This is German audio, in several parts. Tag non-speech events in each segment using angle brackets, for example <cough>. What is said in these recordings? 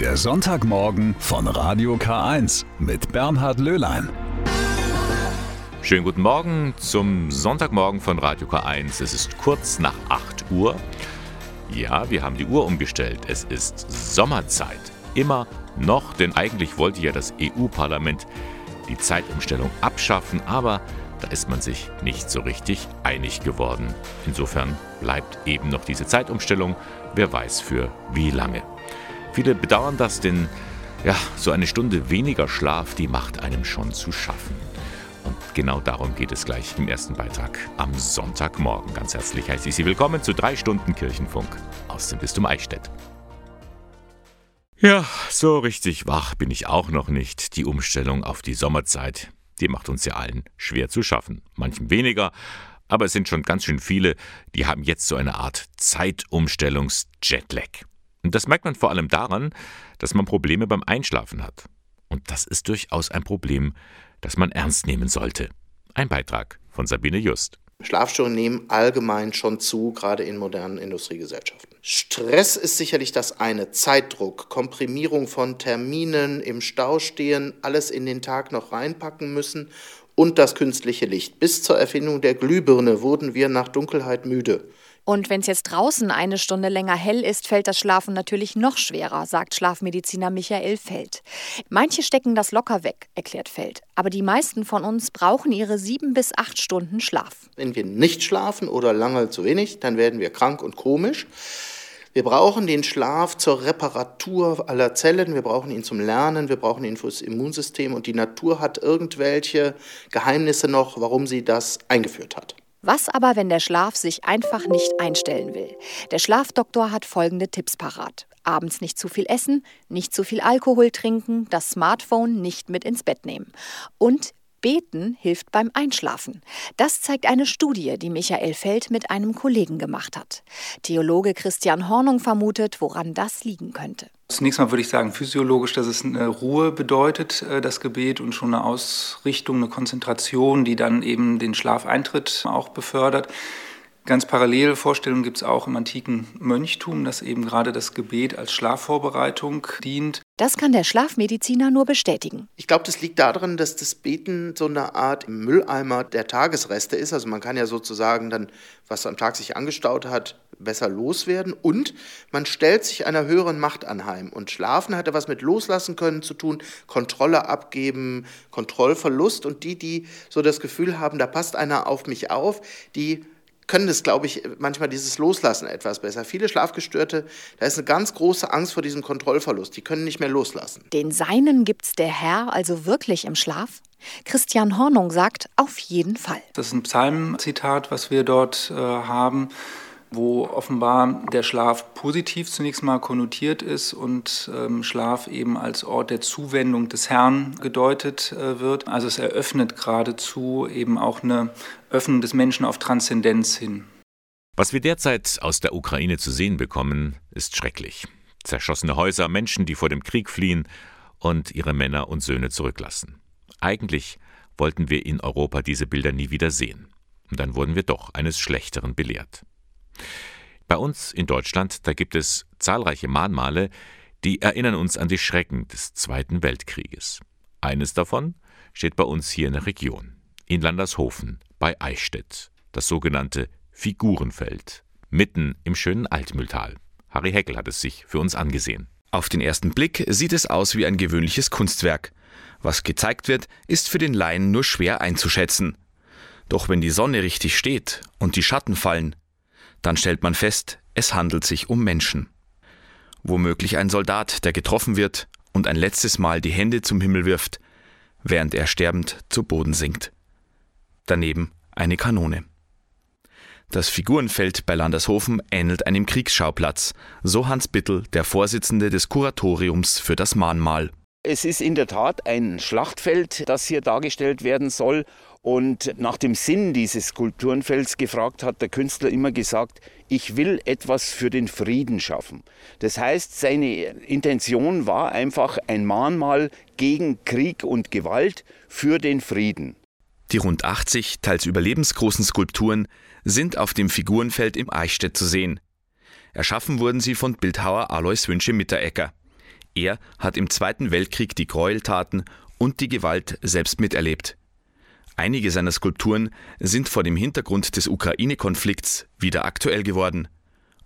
Der Sonntagmorgen von Radio K1 mit Bernhard Löhlein. Schönen guten Morgen zum Sonntagmorgen von Radio K1. Es ist kurz nach 8 Uhr. Ja, wir haben die Uhr umgestellt. Es ist Sommerzeit. Immer noch, denn eigentlich wollte ja das EU-Parlament die Zeitumstellung abschaffen, aber da ist man sich nicht so richtig einig geworden. Insofern bleibt eben noch diese Zeitumstellung, wer weiß für wie lange. Viele bedauern das, denn ja, so eine Stunde weniger Schlaf, die macht einem schon zu schaffen. Und genau darum geht es gleich im ersten Beitrag am Sonntagmorgen. Ganz herzlich heiße ich Sie willkommen zu drei Stunden Kirchenfunk aus dem Bistum Eichstätt. Ja, so richtig wach bin ich auch noch nicht. Die Umstellung auf die Sommerzeit, die macht uns ja allen schwer zu schaffen. Manchen weniger, aber es sind schon ganz schön viele, die haben jetzt so eine Art Zeitumstellungs-Jetlag. Und das merkt man vor allem daran, dass man Probleme beim Einschlafen hat. Und das ist durchaus ein Problem, das man ernst nehmen sollte. Ein Beitrag von Sabine Just. Schlafstörungen nehmen allgemein schon zu, gerade in modernen Industriegesellschaften. Stress ist sicherlich das eine. Zeitdruck, Komprimierung von Terminen, im Stau stehen, alles in den Tag noch reinpacken müssen und das künstliche Licht. Bis zur Erfindung der Glühbirne wurden wir nach Dunkelheit müde. Und wenn es jetzt draußen eine Stunde länger hell ist, fällt das Schlafen natürlich noch schwerer, sagt Schlafmediziner Michael Feld. Manche stecken das locker weg, erklärt Feld. Aber die meisten von uns brauchen ihre sieben bis acht Stunden Schlaf. Wenn wir nicht schlafen oder lange zu wenig, dann werden wir krank und komisch. Wir brauchen den Schlaf zur Reparatur aller Zellen, wir brauchen ihn zum Lernen, wir brauchen ihn fürs Immunsystem und die Natur hat irgendwelche Geheimnisse noch, warum sie das eingeführt hat. Was aber, wenn der Schlaf sich einfach nicht einstellen will? Der Schlafdoktor hat folgende Tipps parat. Abends nicht zu viel essen, nicht zu viel Alkohol trinken, das Smartphone nicht mit ins Bett nehmen. Und Beten hilft beim Einschlafen. Das zeigt eine Studie, die Michael Feld mit einem Kollegen gemacht hat. Theologe Christian Hornung vermutet, woran das liegen könnte. Zunächst mal würde ich sagen, physiologisch, dass es eine Ruhe bedeutet, äh, das Gebet, und schon eine Ausrichtung, eine Konzentration, die dann eben den Schlafeintritt auch befördert. Ganz parallele Vorstellungen gibt es auch im antiken Mönchtum, dass eben gerade das Gebet als Schlafvorbereitung dient. Das kann der Schlafmediziner nur bestätigen. Ich glaube, das liegt daran, dass das Beten so eine Art Mülleimer der Tagesreste ist. Also man kann ja sozusagen dann, was am Tag sich angestaut hat, besser loswerden und man stellt sich einer höheren Macht anheim. Und Schlafen hat ja was mit Loslassen können zu tun, Kontrolle abgeben, Kontrollverlust und die, die so das Gefühl haben, da passt einer auf mich auf, die können das, glaube ich, manchmal dieses Loslassen etwas besser. Viele Schlafgestörte, da ist eine ganz große Angst vor diesem Kontrollverlust. Die können nicht mehr loslassen. Den Seinen gibt's der Herr also wirklich im Schlaf? Christian Hornung sagt, auf jeden Fall. Das ist ein Psalmzitat, was wir dort äh, haben wo offenbar der Schlaf positiv zunächst mal konnotiert ist und ähm, Schlaf eben als Ort der Zuwendung des Herrn gedeutet äh, wird. Also es eröffnet geradezu eben auch eine Öffnung des Menschen auf Transzendenz hin. Was wir derzeit aus der Ukraine zu sehen bekommen, ist schrecklich. Zerschossene Häuser, Menschen, die vor dem Krieg fliehen und ihre Männer und Söhne zurücklassen. Eigentlich wollten wir in Europa diese Bilder nie wieder sehen. Und dann wurden wir doch eines Schlechteren belehrt. Bei uns in Deutschland, da gibt es zahlreiche Mahnmale, die erinnern uns an die Schrecken des Zweiten Weltkrieges. Eines davon steht bei uns hier in der Region, in Landershofen bei Eichstätt, das sogenannte Figurenfeld, mitten im schönen Altmühltal. Harry Heckel hat es sich für uns angesehen. Auf den ersten Blick sieht es aus wie ein gewöhnliches Kunstwerk. Was gezeigt wird, ist für den Laien nur schwer einzuschätzen. Doch wenn die Sonne richtig steht und die Schatten fallen, dann stellt man fest, es handelt sich um Menschen. Womöglich ein Soldat, der getroffen wird und ein letztes Mal die Hände zum Himmel wirft, während er sterbend zu Boden sinkt. Daneben eine Kanone. Das Figurenfeld bei Landershofen ähnelt einem Kriegsschauplatz, so Hans Bittel, der Vorsitzende des Kuratoriums für das Mahnmal. Es ist in der Tat ein Schlachtfeld, das hier dargestellt werden soll. Und nach dem Sinn dieses Skulpturenfelds gefragt hat der Künstler immer gesagt, ich will etwas für den Frieden schaffen. Das heißt, seine Intention war einfach ein Mahnmal gegen Krieg und Gewalt für den Frieden. Die rund 80 teils überlebensgroßen Skulpturen sind auf dem Figurenfeld im Eichstätt zu sehen. Erschaffen wurden sie von Bildhauer Alois Wünsche Mitterecker. Er hat im Zweiten Weltkrieg die Gräueltaten und die Gewalt selbst miterlebt. Einige seiner Skulpturen sind vor dem Hintergrund des Ukraine-Konflikts wieder aktuell geworden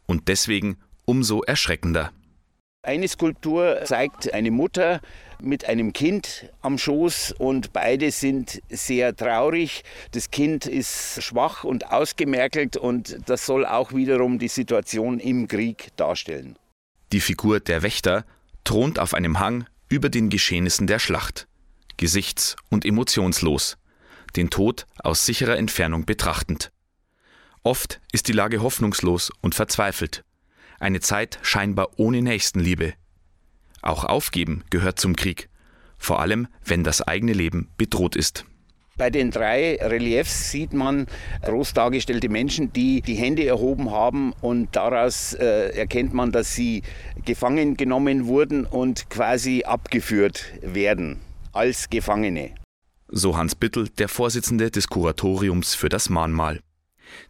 und deswegen umso erschreckender. Eine Skulptur zeigt eine Mutter mit einem Kind am Schoß und beide sind sehr traurig. Das Kind ist schwach und ausgemerkelt und das soll auch wiederum die Situation im Krieg darstellen. Die Figur der Wächter thront auf einem Hang über den Geschehnissen der Schlacht, gesichts- und emotionslos, den Tod aus sicherer Entfernung betrachtend. Oft ist die Lage hoffnungslos und verzweifelt eine Zeit scheinbar ohne Nächstenliebe. Auch aufgeben gehört zum Krieg, vor allem wenn das eigene Leben bedroht ist. Bei den drei Reliefs sieht man groß dargestellte Menschen, die die Hände erhoben haben und daraus äh, erkennt man, dass sie gefangen genommen wurden und quasi abgeführt werden als Gefangene. So Hans Bittel, der Vorsitzende des Kuratoriums für das Mahnmal.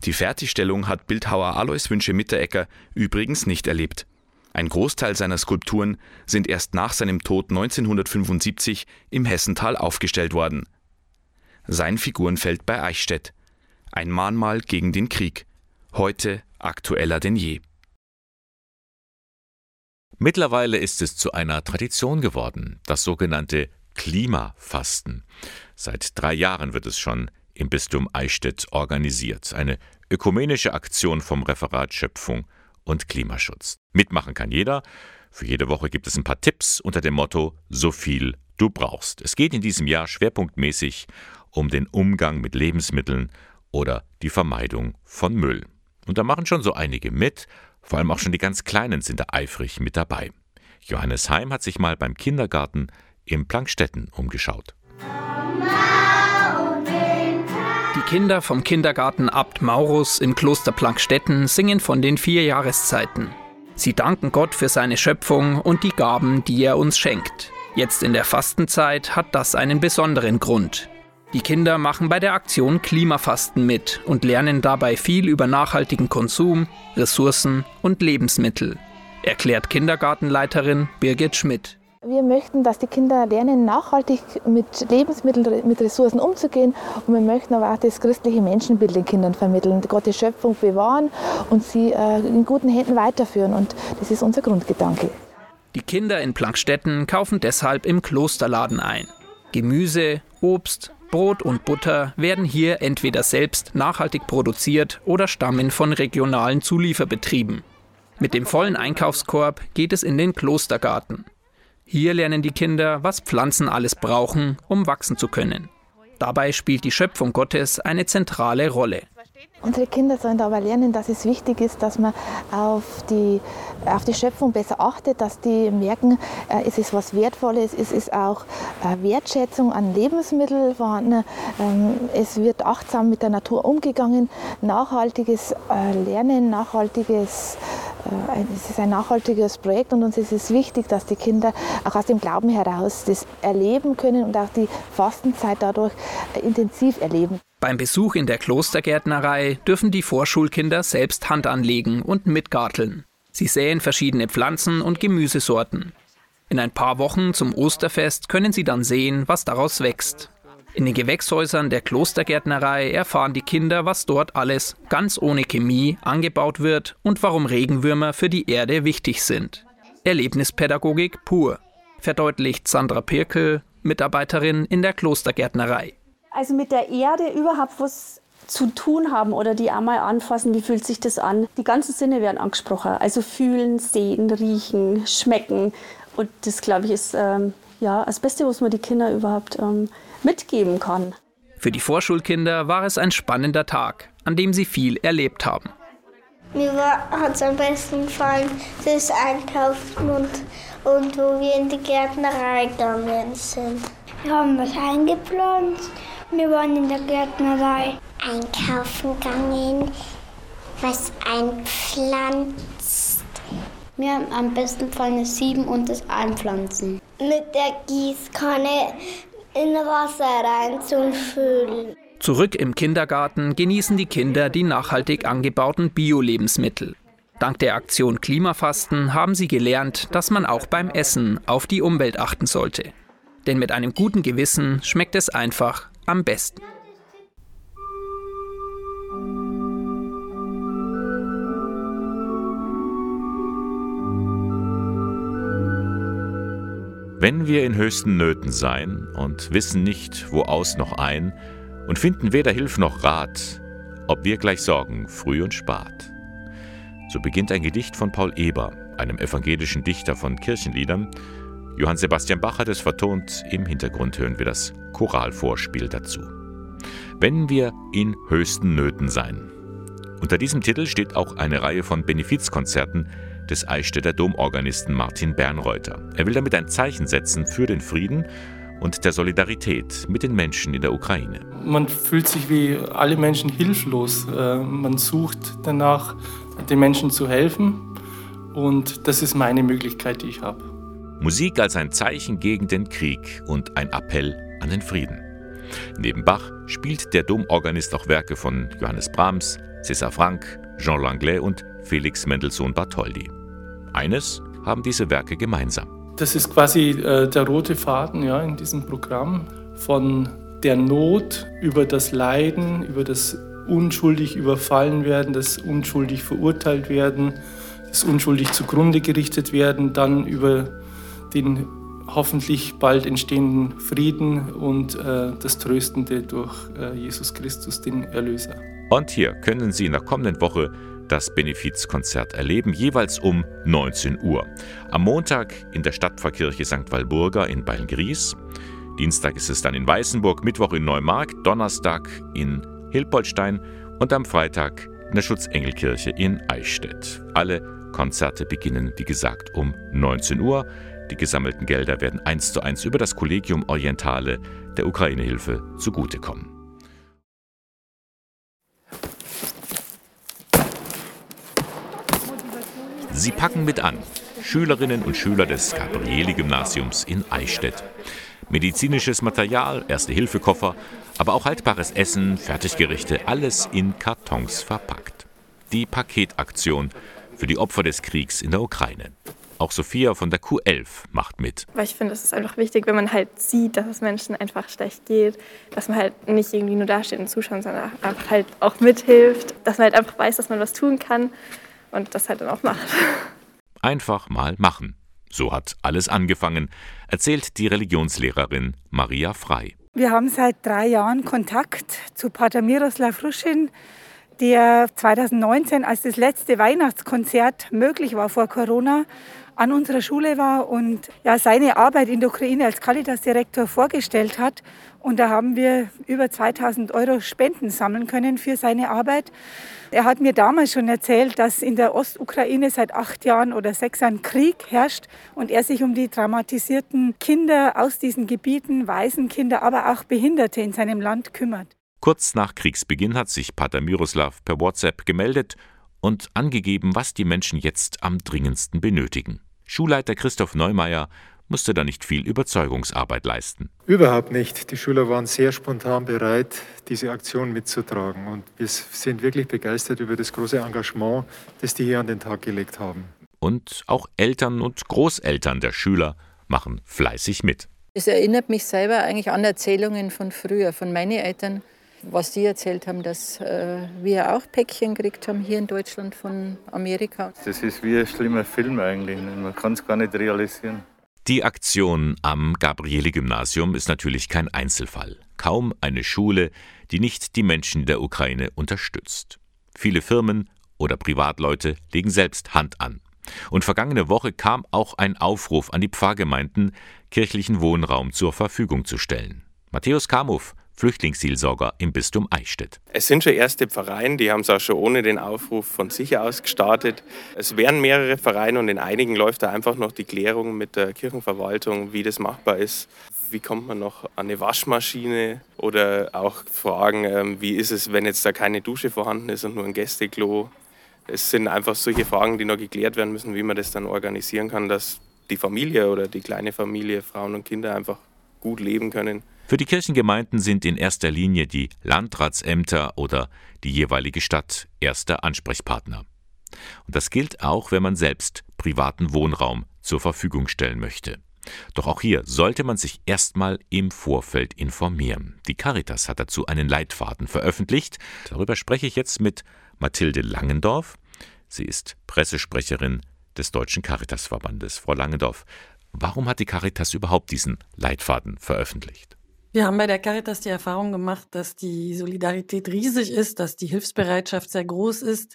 Die Fertigstellung hat Bildhauer Alois Wünsche Mitterecker übrigens nicht erlebt. Ein Großteil seiner Skulpturen sind erst nach seinem Tod 1975 im Hessental aufgestellt worden. Sein Figurenfeld bei Eichstätt. Ein Mahnmal gegen den Krieg. Heute aktueller denn je. Mittlerweile ist es zu einer Tradition geworden, das sogenannte Klimafasten. Seit drei Jahren wird es schon im Bistum Eichstätt organisiert. Eine ökumenische Aktion vom Referat Schöpfung und Klimaschutz. Mitmachen kann jeder. Für jede Woche gibt es ein paar Tipps unter dem Motto So viel du brauchst. Es geht in diesem Jahr schwerpunktmäßig um den Umgang mit Lebensmitteln oder die Vermeidung von Müll. Und da machen schon so einige mit, vor allem auch schon die ganz Kleinen sind da eifrig mit dabei. Johannes Heim hat sich mal beim Kindergarten im Plankstetten umgeschaut. Die Kinder vom Kindergarten Abt Maurus im Kloster Plankstetten singen von den vier Jahreszeiten. Sie danken Gott für seine Schöpfung und die Gaben, die er uns schenkt. Jetzt in der Fastenzeit hat das einen besonderen Grund. Die Kinder machen bei der Aktion Klimafasten mit und lernen dabei viel über nachhaltigen Konsum, Ressourcen und Lebensmittel, erklärt Kindergartenleiterin Birgit Schmidt. Wir möchten, dass die Kinder lernen, nachhaltig mit Lebensmitteln, mit Ressourcen umzugehen. Und wir möchten aber auch das christliche Menschenbild den Kindern vermitteln, Gottes Schöpfung bewahren und sie äh, in guten Händen weiterführen. Und das ist unser Grundgedanke. Die Kinder in Plankstetten kaufen deshalb im Klosterladen ein. Gemüse, Obst, Brot und Butter werden hier entweder selbst nachhaltig produziert oder stammen von regionalen Zulieferbetrieben. Mit dem vollen Einkaufskorb geht es in den Klostergarten. Hier lernen die Kinder, was Pflanzen alles brauchen, um wachsen zu können. Dabei spielt die Schöpfung Gottes eine zentrale Rolle. Unsere Kinder sollen aber lernen, dass es wichtig ist, dass man auf die, auf die Schöpfung besser achtet, dass die merken, äh, es ist was Wertvolles, es ist auch äh, Wertschätzung an Lebensmitteln vorhanden, ähm, es wird achtsam mit der Natur umgegangen, nachhaltiges äh, Lernen, nachhaltiges es ist ein nachhaltiges Projekt und uns ist es wichtig, dass die Kinder auch aus dem Glauben heraus das erleben können und auch die Fastenzeit dadurch intensiv erleben. Beim Besuch in der Klostergärtnerei dürfen die Vorschulkinder selbst Hand anlegen und mitgarteln. Sie säen verschiedene Pflanzen und Gemüsesorten. In ein paar Wochen zum Osterfest können sie dann sehen, was daraus wächst. In den Gewächshäusern der Klostergärtnerei erfahren die Kinder, was dort alles ganz ohne Chemie angebaut wird und warum Regenwürmer für die Erde wichtig sind. Erlebnispädagogik pur, verdeutlicht Sandra Pirkel, Mitarbeiterin in der Klostergärtnerei also mit der Erde überhaupt was zu tun haben oder die einmal anfassen, wie fühlt sich das an? Die ganzen Sinne werden angesprochen. Also fühlen, sehen, riechen, schmecken. Und das, glaube ich, ist ähm, ja, das Beste, was man die Kinder überhaupt ähm, mitgeben kann. Für die Vorschulkinder war es ein spannender Tag, an dem sie viel erlebt haben. Mir hat es am besten gefallen, das Einkaufen und, und wo wir in die Gärtnerei gegangen sind. Wir haben was eingepflanzt wir waren in der Gärtnerei. Einkaufen gegangen, was einpflanzt. Mir haben am besten gefallen das Sieben und das Einpflanzen. Mit der Gießkanne in Wasser reinzufüllen. Zurück im Kindergarten genießen die Kinder die nachhaltig angebauten Bio-Lebensmittel. Dank der Aktion Klimafasten haben sie gelernt, dass man auch beim Essen auf die Umwelt achten sollte. Denn mit einem guten Gewissen schmeckt es einfach am besten. Wenn wir in höchsten Nöten sein und wissen nicht, wo aus noch ein, und finden weder Hilf noch Rat, ob wir gleich sorgen, früh und spat. So beginnt ein Gedicht von Paul Eber, einem evangelischen Dichter von Kirchenliedern. Johann Sebastian Bach hat es vertont, im Hintergrund hören wir das Choralvorspiel dazu. Wenn wir in höchsten Nöten sein. Unter diesem Titel steht auch eine Reihe von Benefizkonzerten, des Eichstätter Domorganisten Martin Bernreuter. Er will damit ein Zeichen setzen für den Frieden und der Solidarität mit den Menschen in der Ukraine. Man fühlt sich wie alle Menschen hilflos. Äh, man sucht danach, den Menschen zu helfen. Und das ist meine Möglichkeit, die ich habe. Musik als ein Zeichen gegen den Krieg und ein Appell an den Frieden. Neben Bach spielt der Domorganist auch Werke von Johannes Brahms, César Franck, Jean Langlais und Felix Mendelssohn Bartholdy. Eines haben diese Werke gemeinsam. Das ist quasi äh, der rote Faden ja, in diesem Programm von der Not über das Leiden, über das unschuldig überfallen werden, das unschuldig verurteilt werden, das unschuldig zugrunde gerichtet werden, dann über den hoffentlich bald entstehenden Frieden und äh, das Tröstende durch äh, Jesus Christus, den Erlöser. Und hier können Sie in der kommenden Woche das Benefizkonzert erleben, jeweils um 19 Uhr. Am Montag in der Stadtpfarrkirche St. Walburga in Beilngries. Dienstag ist es dann in Weißenburg, Mittwoch in Neumark, Donnerstag in Hilpoltstein und am Freitag in der Schutzengelkirche in Eichstätt. Alle Konzerte beginnen, wie gesagt, um 19 Uhr. Die gesammelten Gelder werden eins zu eins über das Kollegium Orientale der Ukraine-Hilfe zugutekommen. Sie packen mit an. Schülerinnen und Schüler des Gabrieli-Gymnasiums in Eichstätt. Medizinisches Material, Erste-Hilfe-Koffer, aber auch haltbares Essen, Fertiggerichte, alles in Kartons verpackt. Die Paketaktion für die Opfer des Kriegs in der Ukraine. Auch Sophia von der Q11 macht mit. Weil ich finde, es ist einfach wichtig, wenn man halt sieht, dass es Menschen einfach schlecht geht, dass man halt nicht irgendwie nur dasteht und zuschaut, sondern einfach halt auch mithilft, dass man halt einfach weiß, dass man was tun kann und das halt dann auch macht. <laughs> Einfach mal machen. So hat alles angefangen, erzählt die Religionslehrerin Maria Frei. Wir haben seit drei Jahren Kontakt zu Pater Miroslav Ruschin, der 2019, als das letzte Weihnachtskonzert möglich war vor Corona, an unserer Schule war und ja, seine Arbeit in der Ukraine als Caritas-Direktor vorgestellt hat. Und da haben wir über 2000 Euro Spenden sammeln können für seine Arbeit. Er hat mir damals schon erzählt, dass in der Ostukraine seit acht Jahren oder sechs Jahren Krieg herrscht und er sich um die traumatisierten Kinder aus diesen Gebieten, Waisenkinder, aber auch Behinderte in seinem Land kümmert. Kurz nach Kriegsbeginn hat sich Pater Miroslav per WhatsApp gemeldet und angegeben, was die Menschen jetzt am dringendsten benötigen. Schulleiter Christoph Neumeier musste da nicht viel Überzeugungsarbeit leisten. Überhaupt nicht. Die Schüler waren sehr spontan bereit, diese Aktion mitzutragen. Und wir sind wirklich begeistert über das große Engagement, das die hier an den Tag gelegt haben. Und auch Eltern und Großeltern der Schüler machen fleißig mit. Es erinnert mich selber eigentlich an Erzählungen von früher, von meinen Eltern was die erzählt haben, dass äh, wir auch Päckchen gekriegt haben hier in Deutschland von Amerika. Das ist wie ein schlimmer Film eigentlich. Man kann es gar nicht realisieren. Die Aktion am Gabrieli-Gymnasium ist natürlich kein Einzelfall. Kaum eine Schule, die nicht die Menschen der Ukraine unterstützt. Viele Firmen oder Privatleute legen selbst Hand an. Und vergangene Woche kam auch ein Aufruf an die Pfarrgemeinden, kirchlichen Wohnraum zur Verfügung zu stellen. Matthäus Kamuff Flüchtlingsseelsorger im Bistum Eichstätt. Es sind schon erste Vereine, die haben es auch schon ohne den Aufruf von sich aus gestartet. Es wären mehrere Vereine und in einigen läuft da einfach noch die Klärung mit der Kirchenverwaltung, wie das machbar ist. Wie kommt man noch an eine Waschmaschine oder auch Fragen, ähm, wie ist es, wenn jetzt da keine Dusche vorhanden ist und nur ein Gästeklo. Es sind einfach solche Fragen, die noch geklärt werden müssen, wie man das dann organisieren kann, dass die Familie oder die kleine Familie, Frauen und Kinder einfach gut leben können. Für die Kirchengemeinden sind in erster Linie die Landratsämter oder die jeweilige Stadt erster Ansprechpartner. Und das gilt auch, wenn man selbst privaten Wohnraum zur Verfügung stellen möchte. Doch auch hier sollte man sich erstmal im Vorfeld informieren. Die Caritas hat dazu einen Leitfaden veröffentlicht. Darüber spreche ich jetzt mit Mathilde Langendorf. Sie ist Pressesprecherin des Deutschen Caritasverbandes. Frau Langendorf, warum hat die Caritas überhaupt diesen Leitfaden veröffentlicht? Wir haben bei der Caritas die Erfahrung gemacht, dass die Solidarität riesig ist, dass die Hilfsbereitschaft sehr groß ist.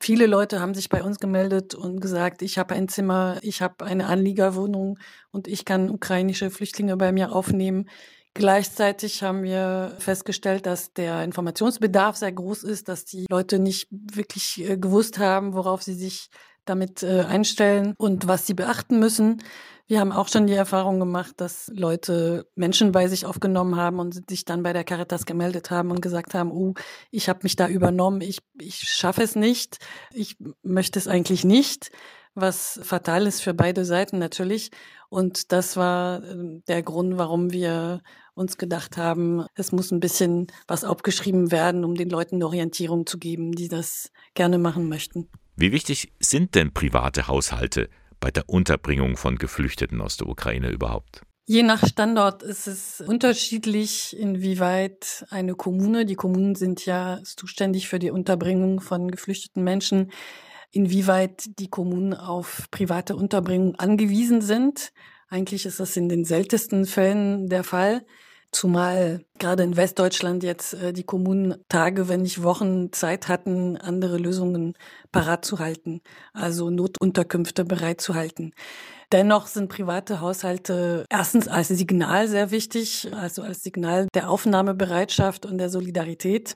Viele Leute haben sich bei uns gemeldet und gesagt, ich habe ein Zimmer, ich habe eine Anliegerwohnung und ich kann ukrainische Flüchtlinge bei mir aufnehmen. Gleichzeitig haben wir festgestellt, dass der Informationsbedarf sehr groß ist, dass die Leute nicht wirklich äh, gewusst haben, worauf sie sich damit äh, einstellen und was sie beachten müssen. Wir haben auch schon die Erfahrung gemacht, dass Leute Menschen bei sich aufgenommen haben und sich dann bei der Caritas gemeldet haben und gesagt haben, oh, ich habe mich da übernommen, ich, ich schaffe es nicht, ich möchte es eigentlich nicht, was fatal ist für beide Seiten natürlich. Und das war äh, der Grund, warum wir uns gedacht haben, es muss ein bisschen was aufgeschrieben werden, um den Leuten eine Orientierung zu geben, die das gerne machen möchten. Wie wichtig sind denn private Haushalte bei der Unterbringung von Geflüchteten aus der Ukraine überhaupt? Je nach Standort ist es unterschiedlich, inwieweit eine Kommune, die Kommunen sind ja zuständig für die Unterbringung von geflüchteten Menschen, inwieweit die Kommunen auf private Unterbringung angewiesen sind. Eigentlich ist das in den seltensten Fällen der Fall. Zumal gerade in Westdeutschland jetzt äh, die Kommunen Tage, wenn nicht Wochen Zeit hatten, andere Lösungen parat zu halten, also Notunterkünfte bereit zu halten. Dennoch sind private Haushalte erstens als Signal sehr wichtig, also als Signal der Aufnahmebereitschaft und der Solidarität.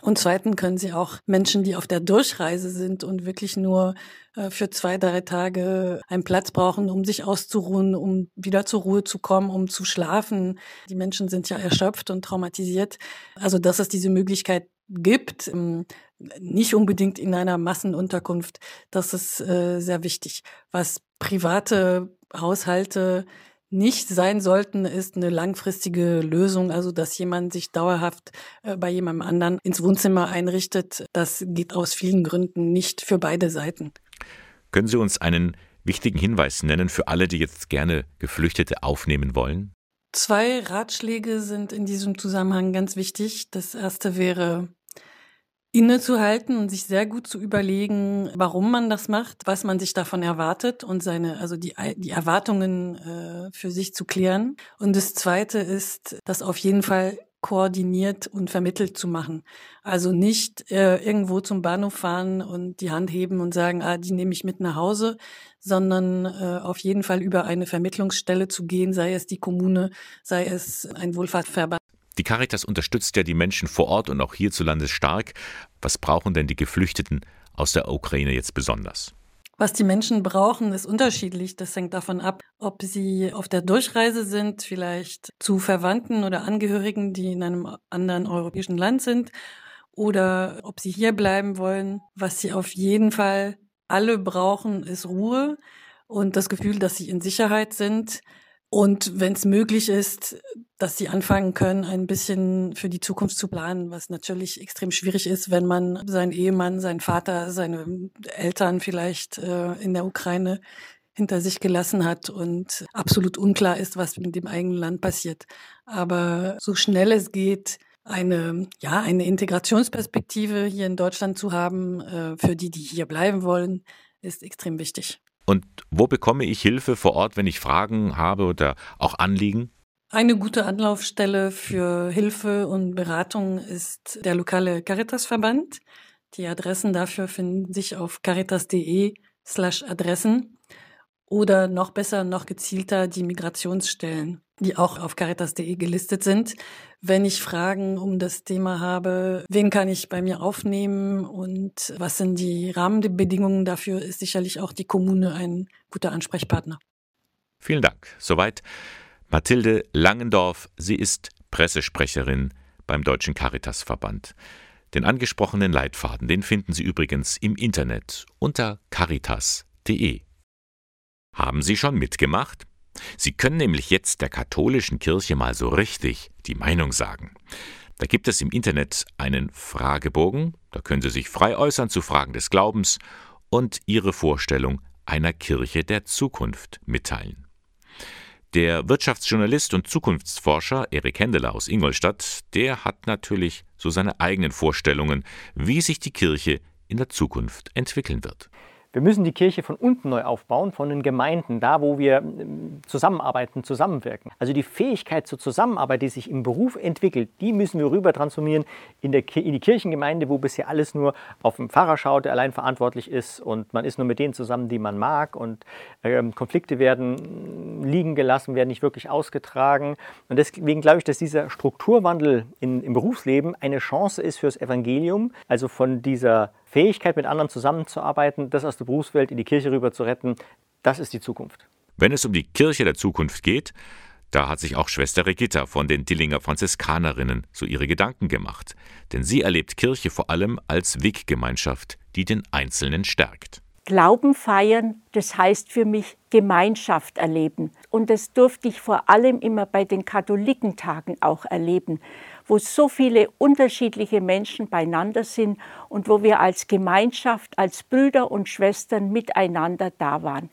Und zweitens können sie auch Menschen, die auf der Durchreise sind und wirklich nur äh, für zwei, drei Tage einen Platz brauchen, um sich auszuruhen, um wieder zur Ruhe zu kommen, um zu schlafen. Die Menschen sind ja erschöpft und traumatisiert. Also, dass es diese Möglichkeit gibt, ähm, nicht unbedingt in einer Massenunterkunft, das ist äh, sehr wichtig. Was private Haushalte nicht sein sollten, ist eine langfristige Lösung, also dass jemand sich dauerhaft äh, bei jemandem anderen ins Wohnzimmer einrichtet. Das geht aus vielen Gründen nicht für beide Seiten. Können Sie uns einen wichtigen Hinweis nennen für alle, die jetzt gerne Geflüchtete aufnehmen wollen? Zwei Ratschläge sind in diesem Zusammenhang ganz wichtig. Das erste wäre, innezuhalten und sich sehr gut zu überlegen, warum man das macht, was man sich davon erwartet und seine, also die, die Erwartungen äh, für sich zu klären. Und das zweite ist, das auf jeden Fall koordiniert und vermittelt zu machen. Also nicht äh, irgendwo zum Bahnhof fahren und die Hand heben und sagen, ah, die nehme ich mit nach Hause, sondern äh, auf jeden Fall über eine Vermittlungsstelle zu gehen, sei es die Kommune, sei es ein Wohlfahrtsverband. Die Caritas unterstützt ja die Menschen vor Ort und auch hierzulande stark. Was brauchen denn die Geflüchteten aus der Ukraine jetzt besonders? Was die Menschen brauchen, ist unterschiedlich. Das hängt davon ab, ob sie auf der Durchreise sind, vielleicht zu Verwandten oder Angehörigen, die in einem anderen europäischen Land sind, oder ob sie hier bleiben wollen. Was sie auf jeden Fall alle brauchen, ist Ruhe und das Gefühl, dass sie in Sicherheit sind. Und wenn es möglich ist, dass sie anfangen können, ein bisschen für die Zukunft zu planen, was natürlich extrem schwierig ist, wenn man seinen Ehemann, seinen Vater, seine Eltern vielleicht äh, in der Ukraine hinter sich gelassen hat und absolut unklar ist, was mit dem eigenen Land passiert. Aber so schnell es geht, eine, ja, eine Integrationsperspektive hier in Deutschland zu haben, äh, für die, die hier bleiben wollen, ist extrem wichtig. Und wo bekomme ich Hilfe vor Ort, wenn ich Fragen habe oder auch Anliegen? Eine gute Anlaufstelle für Hilfe und Beratung ist der lokale Caritasverband. Die Adressen dafür finden sich auf caritas.de slash Adressen oder noch besser, noch gezielter die Migrationsstellen, die auch auf caritas.de gelistet sind. Wenn ich Fragen um das Thema habe, wen kann ich bei mir aufnehmen und was sind die Rahmenbedingungen dafür, ist sicherlich auch die Kommune ein guter Ansprechpartner. Vielen Dank. Soweit Mathilde Langendorf. Sie ist Pressesprecherin beim Deutschen Caritasverband. Den angesprochenen Leitfaden, den finden Sie übrigens im Internet unter caritas.de. Haben Sie schon mitgemacht? Sie können nämlich jetzt der katholischen Kirche mal so richtig die Meinung sagen. Da gibt es im Internet einen Fragebogen, da können Sie sich frei äußern zu Fragen des Glaubens und ihre Vorstellung einer Kirche der Zukunft mitteilen. Der Wirtschaftsjournalist und Zukunftsforscher Erik Hendeler aus Ingolstadt, der hat natürlich so seine eigenen Vorstellungen, wie sich die Kirche in der Zukunft entwickeln wird. Wir müssen die Kirche von unten neu aufbauen, von den Gemeinden, da wo wir ähm, zusammenarbeiten, zusammenwirken. Also die Fähigkeit zur Zusammenarbeit, die sich im Beruf entwickelt, die müssen wir rüber transformieren in, der, in die Kirchengemeinde, wo bisher alles nur auf den Pfarrer schaut, der allein verantwortlich ist und man ist nur mit denen zusammen, die man mag und ähm, Konflikte werden liegen gelassen, werden nicht wirklich ausgetragen. Und deswegen glaube ich, dass dieser Strukturwandel in, im Berufsleben eine Chance ist fürs Evangelium, also von dieser Fähigkeit, mit anderen zusammenzuarbeiten, das aus der Berufswelt in die Kirche rüber zu retten, das ist die Zukunft. Wenn es um die Kirche der Zukunft geht, da hat sich auch Schwester Regitta von den Dillinger Franziskanerinnen so ihre Gedanken gemacht. Denn sie erlebt Kirche vor allem als Weggemeinschaft, die den Einzelnen stärkt. Glauben feiern, das heißt für mich Gemeinschaft erleben. Und das durfte ich vor allem immer bei den Katholikentagen auch erleben wo so viele unterschiedliche Menschen beieinander sind und wo wir als Gemeinschaft, als Brüder und Schwestern miteinander da waren.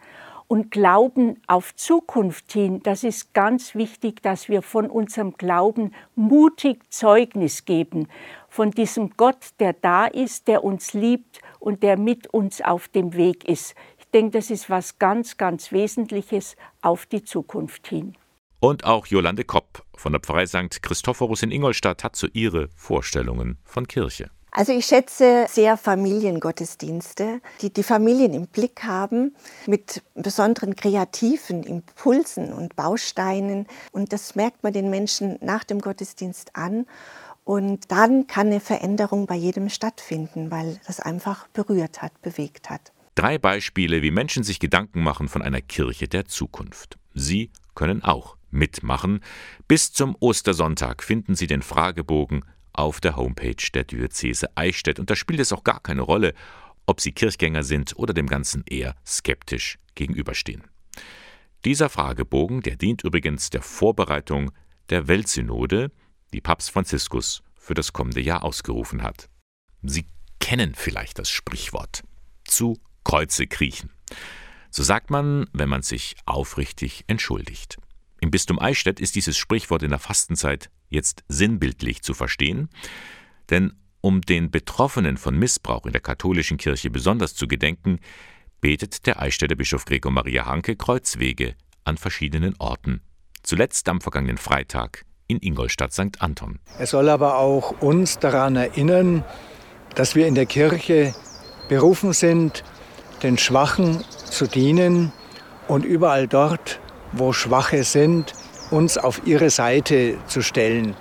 Und Glauben auf Zukunft hin, das ist ganz wichtig, dass wir von unserem Glauben mutig Zeugnis geben, von diesem Gott, der da ist, der uns liebt und der mit uns auf dem Weg ist. Ich denke, das ist was ganz, ganz Wesentliches auf die Zukunft hin. Und auch Jolande Kopp von der Pfarrei St. Christophorus in Ingolstadt hat so ihre Vorstellungen von Kirche. Also ich schätze sehr Familiengottesdienste, die die Familien im Blick haben, mit besonderen kreativen Impulsen und Bausteinen. Und das merkt man den Menschen nach dem Gottesdienst an. Und dann kann eine Veränderung bei jedem stattfinden, weil das einfach berührt hat, bewegt hat. Drei Beispiele, wie Menschen sich Gedanken machen von einer Kirche der Zukunft. Sie können auch mitmachen. Bis zum Ostersonntag finden Sie den Fragebogen auf der Homepage der Diözese Eichstätt. Und da spielt es auch gar keine Rolle, ob Sie Kirchgänger sind oder dem Ganzen eher skeptisch gegenüberstehen. Dieser Fragebogen, der dient übrigens der Vorbereitung der Weltsynode, die Papst Franziskus für das kommende Jahr ausgerufen hat. Sie kennen vielleicht das Sprichwort zu Kreuze kriechen. So sagt man, wenn man sich aufrichtig entschuldigt. Im Bistum Eichstätt ist dieses Sprichwort in der Fastenzeit jetzt sinnbildlich zu verstehen, denn um den Betroffenen von Missbrauch in der katholischen Kirche besonders zu gedenken, betet der Eichstätter Bischof Gregor Maria Hanke Kreuzwege an verschiedenen Orten. Zuletzt am vergangenen Freitag in Ingolstadt St. Anton. Es soll aber auch uns daran erinnern, dass wir in der Kirche berufen sind, den Schwachen zu dienen und überall dort, wo Schwache sind, uns auf ihre Seite zu stellen.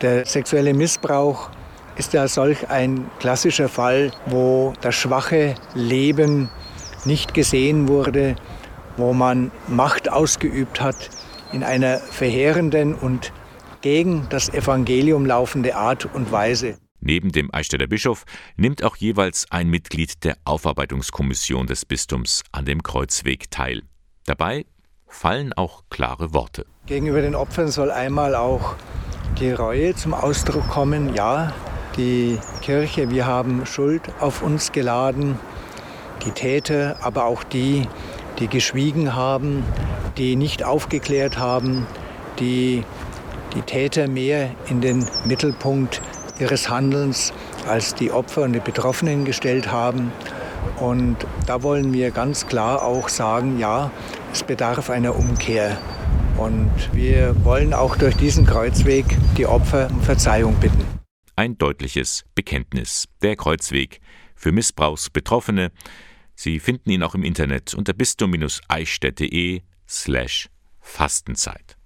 Der sexuelle Missbrauch ist ja solch ein klassischer Fall, wo das schwache Leben nicht gesehen wurde, wo man Macht ausgeübt hat in einer verheerenden und gegen das Evangelium laufende Art und Weise. Neben dem Eichstätter Bischof nimmt auch jeweils ein Mitglied der Aufarbeitungskommission des Bistums an dem Kreuzweg teil. Dabei fallen auch klare Worte. Gegenüber den Opfern soll einmal auch die Reue zum Ausdruck kommen. Ja, die Kirche, wir haben Schuld auf uns geladen. Die Täter, aber auch die, die geschwiegen haben, die nicht aufgeklärt haben, die die Täter mehr in den Mittelpunkt ihres Handelns als die Opfer und die Betroffenen gestellt haben. Und da wollen wir ganz klar auch sagen, ja, es bedarf einer Umkehr. Und wir wollen auch durch diesen Kreuzweg die Opfer um Verzeihung bitten. Ein deutliches Bekenntnis. Der Kreuzweg für Missbrauchsbetroffene. Sie finden ihn auch im Internet unter bistum-eichstätt.de slash Fastenzeit.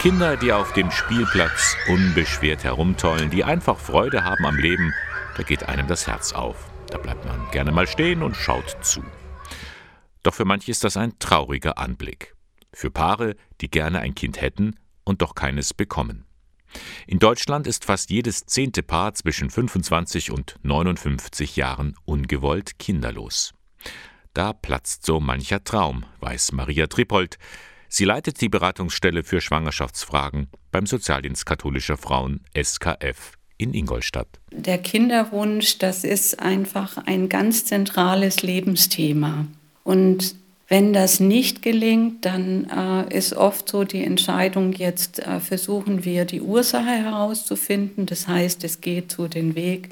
Kinder, die auf dem Spielplatz unbeschwert herumtollen, die einfach Freude haben am Leben, da geht einem das Herz auf. Da bleibt man gerne mal stehen und schaut zu. Doch für manche ist das ein trauriger Anblick. Für Paare, die gerne ein Kind hätten und doch keines bekommen. In Deutschland ist fast jedes zehnte Paar zwischen 25 und 59 Jahren ungewollt kinderlos. Da platzt so mancher Traum, weiß Maria Trippold. Sie leitet die Beratungsstelle für Schwangerschaftsfragen beim Sozialdienst katholischer Frauen SKF in Ingolstadt. Der Kinderwunsch, das ist einfach ein ganz zentrales Lebensthema. Und wenn das nicht gelingt, dann äh, ist oft so die Entscheidung, jetzt äh, versuchen wir die Ursache herauszufinden. Das heißt, es geht so den Weg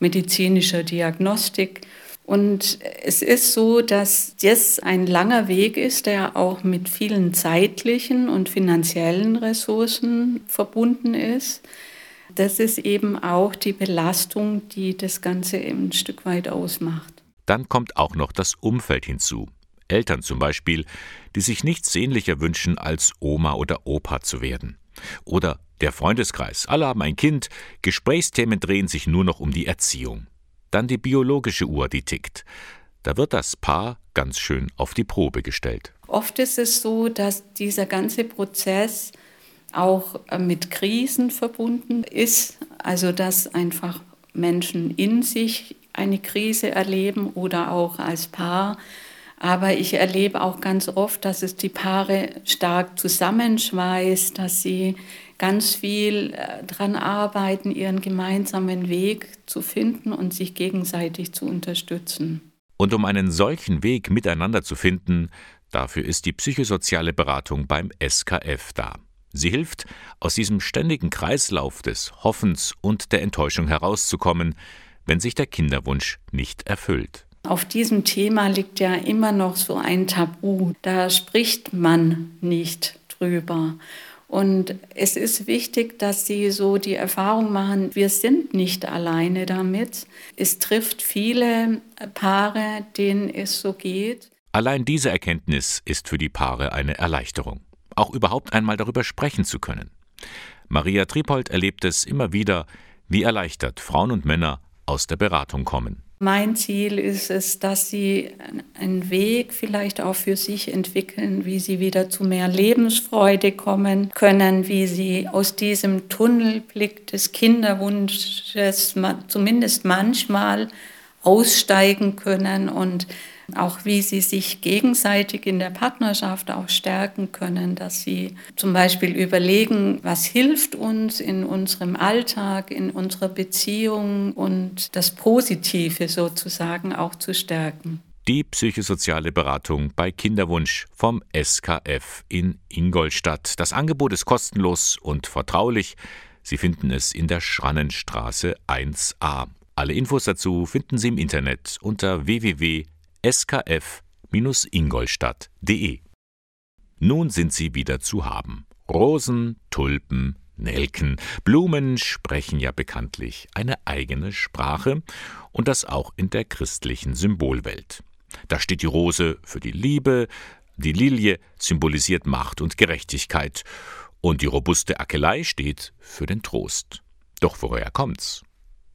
medizinischer Diagnostik. Und es ist so, dass das ein langer Weg ist, der auch mit vielen zeitlichen und finanziellen Ressourcen verbunden ist. Das ist eben auch die Belastung, die das Ganze ein Stück weit ausmacht. Dann kommt auch noch das Umfeld hinzu. Eltern zum Beispiel, die sich nichts sehnlicher wünschen, als Oma oder Opa zu werden. Oder der Freundeskreis, alle haben ein Kind, Gesprächsthemen drehen sich nur noch um die Erziehung. Dann die biologische Uhr, die tickt. Da wird das Paar ganz schön auf die Probe gestellt. Oft ist es so, dass dieser ganze Prozess auch äh, mit Krisen verbunden ist, also dass einfach Menschen in sich eine Krise erleben oder auch als Paar aber ich erlebe auch ganz oft, dass es die Paare stark zusammenschweißt, dass sie ganz viel äh, daran arbeiten, ihren gemeinsamen Weg zu finden und sich gegenseitig zu unterstützen. Und um einen solchen Weg miteinander zu finden, dafür ist die psychosoziale Beratung beim SKF da. Sie hilft, aus diesem ständigen Kreislauf des Hoffens und der Enttäuschung herauszukommen, wenn sich der Kinderwunsch nicht erfüllt. Auf diesem Thema liegt ja immer noch so ein Tabu. Da spricht man nicht drüber. Und es ist wichtig, dass Sie so die Erfahrung machen, wir sind nicht alleine damit. Es trifft viele Paare, denen es so geht. Allein diese Erkenntnis ist für die Paare eine Erleichterung, auch überhaupt einmal darüber sprechen zu können. Maria Tripold erlebt es immer wieder, wie erleichtert Frauen und Männer aus der Beratung kommen. Mein Ziel ist es, dass sie einen Weg vielleicht auch für sich entwickeln, wie sie wieder zu mehr Lebensfreude kommen können, wie sie aus diesem Tunnelblick des Kinderwunsches zumindest manchmal aussteigen können und auch wie sie sich gegenseitig in der Partnerschaft auch stärken können, dass sie zum Beispiel überlegen, was hilft uns in unserem Alltag, in unserer Beziehung und das Positive sozusagen auch zu stärken. Die psychosoziale Beratung bei Kinderwunsch vom SKF in Ingolstadt. Das Angebot ist kostenlos und vertraulich. Sie finden es in der Schrannenstraße 1a. Alle Infos dazu finden Sie im Internet unter www skf-ingolstadt.de. Nun sind sie wieder zu haben. Rosen, Tulpen, Nelken, Blumen sprechen ja bekanntlich eine eigene Sprache und das auch in der christlichen Symbolwelt. Da steht die Rose für die Liebe, die Lilie symbolisiert Macht und Gerechtigkeit und die robuste Akelei steht für den Trost. Doch woher kommt's?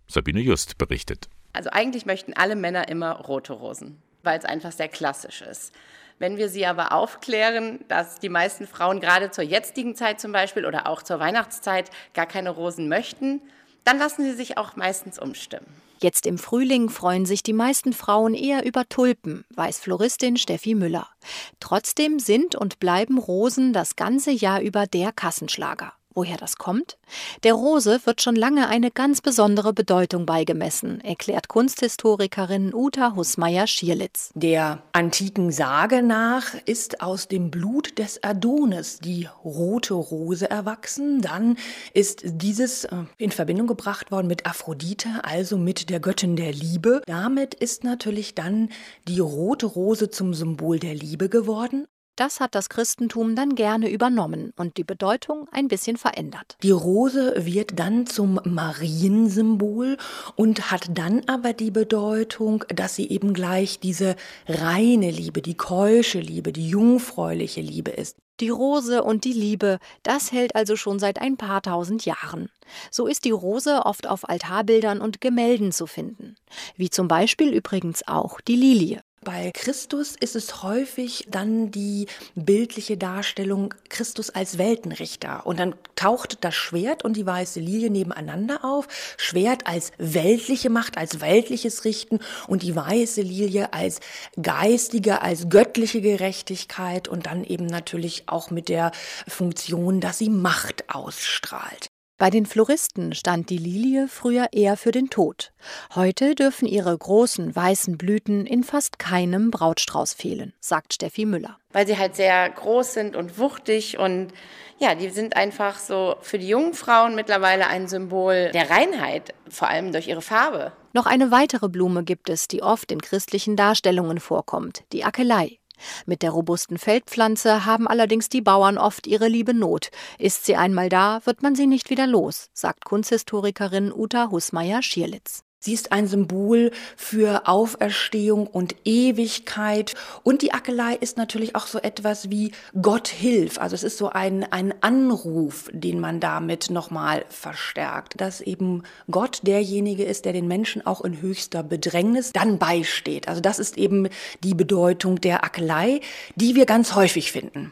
Sabine Just berichtet. Also eigentlich möchten alle Männer immer rote Rosen weil es einfach sehr klassisch ist. Wenn wir sie aber aufklären, dass die meisten Frauen gerade zur jetzigen Zeit zum Beispiel oder auch zur Weihnachtszeit gar keine Rosen möchten, dann lassen sie sich auch meistens umstimmen. Jetzt im Frühling freuen sich die meisten Frauen eher über Tulpen, weiß Floristin Steffi Müller. Trotzdem sind und bleiben Rosen das ganze Jahr über der Kassenschlager. Woher das kommt? Der Rose wird schon lange eine ganz besondere Bedeutung beigemessen, erklärt Kunsthistorikerin Uta Hussmeier-Schierlitz. Der antiken Sage nach ist aus dem Blut des Adonis die rote Rose erwachsen. Dann ist dieses äh, in Verbindung gebracht worden mit Aphrodite, also mit der Göttin der Liebe. Damit ist natürlich dann die rote Rose zum Symbol der Liebe geworden. Das hat das Christentum dann gerne übernommen und die Bedeutung ein bisschen verändert. Die Rose wird dann zum Mariensymbol und hat dann aber die Bedeutung, dass sie eben gleich diese reine Liebe, die keusche Liebe, die jungfräuliche Liebe ist. Die Rose und die Liebe, das hält also schon seit ein paar tausend Jahren. So ist die Rose oft auf Altarbildern und Gemälden zu finden. Wie zum Beispiel übrigens auch die Lilie. Bei Christus ist es häufig dann die bildliche Darstellung Christus als Weltenrichter. Und dann taucht das Schwert und die weiße Lilie nebeneinander auf. Schwert als weltliche Macht, als weltliches Richten und die weiße Lilie als geistige, als göttliche Gerechtigkeit und dann eben natürlich auch mit der Funktion, dass sie Macht ausstrahlt. Bei den Floristen stand die Lilie früher eher für den Tod. Heute dürfen ihre großen weißen Blüten in fast keinem Brautstrauß fehlen, sagt Steffi Müller. Weil sie halt sehr groß sind und wuchtig und ja, die sind einfach so für die jungen Frauen mittlerweile ein Symbol der Reinheit, vor allem durch ihre Farbe. Noch eine weitere Blume gibt es, die oft in christlichen Darstellungen vorkommt, die Akelei. Mit der robusten Feldpflanze haben allerdings die Bauern oft ihre liebe Not. Ist sie einmal da, wird man sie nicht wieder los, sagt Kunsthistorikerin Uta Husmeier-Schierlitz. Sie ist ein Symbol für Auferstehung und Ewigkeit. Und die Akelei ist natürlich auch so etwas wie Gott hilf. Also es ist so ein, ein Anruf, den man damit nochmal verstärkt. Dass eben Gott derjenige ist, der den Menschen auch in höchster Bedrängnis dann beisteht. Also das ist eben die Bedeutung der Akelei, die wir ganz häufig finden.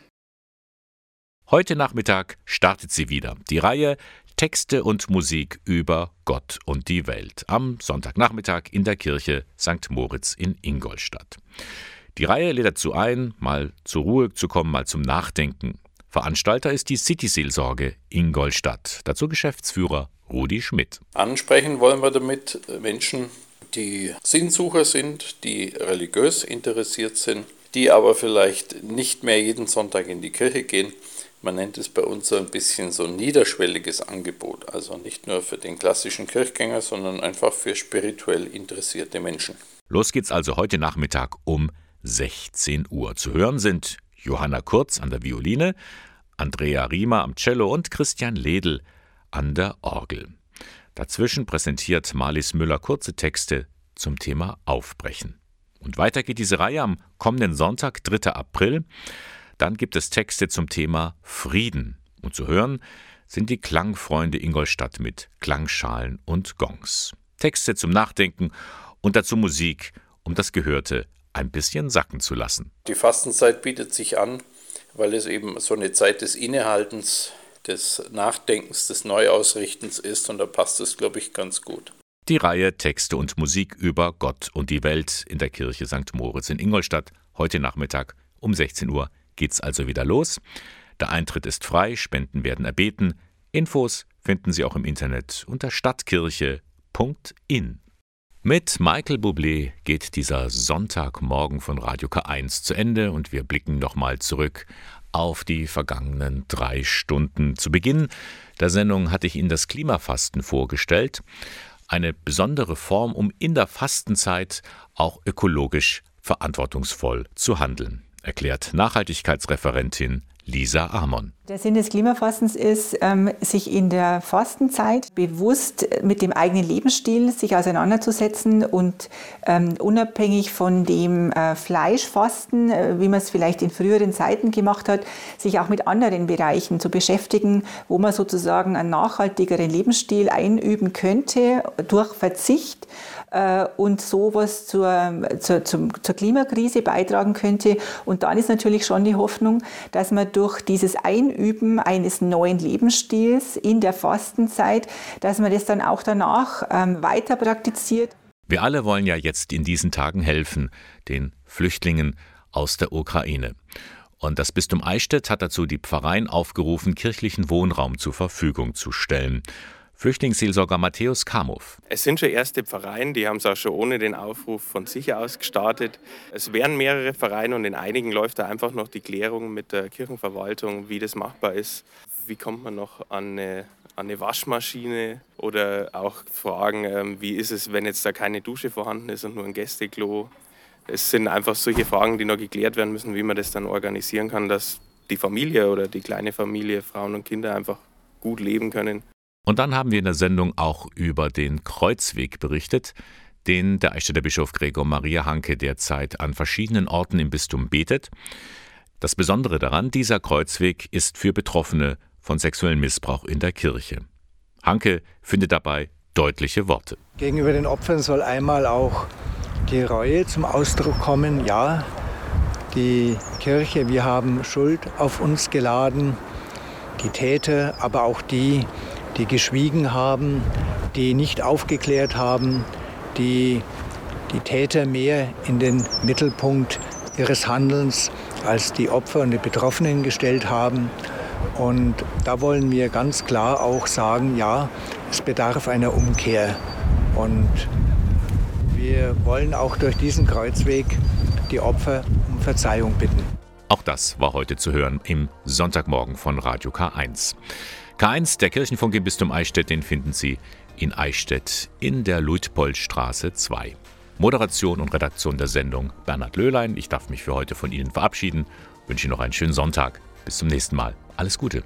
Heute Nachmittag startet sie wieder. Die Reihe Texte und Musik über Gott und die Welt am Sonntagnachmittag in der Kirche St. Moritz in Ingolstadt. Die Reihe lädt dazu ein, mal zur Ruhe zu kommen, mal zum Nachdenken. Veranstalter ist die City-Seelsorge Ingolstadt. Dazu Geschäftsführer Rudi Schmidt. Ansprechen wollen wir damit Menschen, die Sinnsucher sind, die religiös interessiert sind, die aber vielleicht nicht mehr jeden Sonntag in die Kirche gehen man nennt es bei uns so ein bisschen so niederschwelliges Angebot. Also nicht nur für den klassischen Kirchgänger, sondern einfach für spirituell interessierte Menschen. Los geht's also heute Nachmittag um 16 Uhr. Zu hören sind Johanna Kurz an der Violine, Andrea Riemer am Cello und Christian Ledl an der Orgel. Dazwischen präsentiert Marlies Müller kurze Texte zum Thema Aufbrechen. Und weiter geht diese Reihe am kommenden Sonntag, 3. April. Dann gibt es Texte zum Thema Frieden. Und zu hören sind die Klangfreunde Ingolstadt mit Klangschalen und Gongs. Texte zum Nachdenken und dazu Musik, um das Gehörte ein bisschen sacken zu lassen. Die Fastenzeit bietet sich an, weil es eben so eine Zeit des Innehaltens, des Nachdenkens, des Neuausrichtens ist und da passt es, glaube ich, ganz gut. Die Reihe Texte und Musik über Gott und die Welt in der Kirche St. Moritz in Ingolstadt heute Nachmittag um 16 Uhr geht's also wieder los. Der Eintritt ist frei, Spenden werden erbeten. Infos finden Sie auch im Internet unter stadtkirche.in. Mit Michael Bublé geht dieser Sonntagmorgen von Radio K1 zu Ende und wir blicken nochmal zurück auf die vergangenen drei Stunden. Zu Beginn der Sendung hatte ich Ihnen das Klimafasten vorgestellt. Eine besondere Form, um in der Fastenzeit auch ökologisch verantwortungsvoll zu handeln erklärt Nachhaltigkeitsreferentin Lisa Amon. Der Sinn des Klimafastens ist, ähm, sich in der Fastenzeit bewusst mit dem eigenen Lebensstil sich auseinanderzusetzen und ähm, unabhängig von dem äh, Fleischfasten, äh, wie man es vielleicht in früheren Zeiten gemacht hat, sich auch mit anderen Bereichen zu beschäftigen, wo man sozusagen einen nachhaltigeren Lebensstil einüben könnte durch Verzicht äh, und sowas zur, zur, zur Klimakrise beitragen könnte. Und dann ist natürlich schon die Hoffnung, dass man durch dieses Einüben eines neuen Lebensstils in der Fastenzeit, dass man das dann auch danach ähm, weiter praktiziert. Wir alle wollen ja jetzt in diesen Tagen helfen, den Flüchtlingen aus der Ukraine. Und das Bistum Eichstätt hat dazu die Pfarreien aufgerufen, kirchlichen Wohnraum zur Verfügung zu stellen. Flüchtlingsseelsorger Matthäus Kamow. Es sind schon erste Vereine, die haben es auch schon ohne den Aufruf von sich aus gestartet. Es wären mehrere Vereine und in einigen läuft da einfach noch die Klärung mit der Kirchenverwaltung, wie das machbar ist. Wie kommt man noch an eine, an eine Waschmaschine oder auch Fragen, ähm, wie ist es, wenn jetzt da keine Dusche vorhanden ist und nur ein Gästeklo. Es sind einfach solche Fragen, die noch geklärt werden müssen, wie man das dann organisieren kann, dass die Familie oder die kleine Familie, Frauen und Kinder einfach gut leben können. Und dann haben wir in der Sendung auch über den Kreuzweg berichtet, den der Eichstätter Bischof Gregor Maria Hanke derzeit an verschiedenen Orten im Bistum betet. Das Besondere daran, dieser Kreuzweg ist für Betroffene von sexuellem Missbrauch in der Kirche. Hanke findet dabei deutliche Worte. Gegenüber den Opfern soll einmal auch die Reue zum Ausdruck kommen. Ja, die Kirche, wir haben Schuld auf uns geladen, die Täter, aber auch die, die geschwiegen haben, die nicht aufgeklärt haben, die die Täter mehr in den Mittelpunkt ihres Handelns als die Opfer und die Betroffenen gestellt haben. Und da wollen wir ganz klar auch sagen, ja, es bedarf einer Umkehr. Und wir wollen auch durch diesen Kreuzweg die Opfer um Verzeihung bitten. Auch das war heute zu hören im Sonntagmorgen von Radio K1. K1, der Kirchenfunk im Bistum Eichstätt, den finden Sie in Eichstätt in der Luitpoldstraße 2. Moderation und Redaktion der Sendung Bernhard Löhlein. Ich darf mich für heute von Ihnen verabschieden. Wünsche Ihnen noch einen schönen Sonntag. Bis zum nächsten Mal. Alles Gute.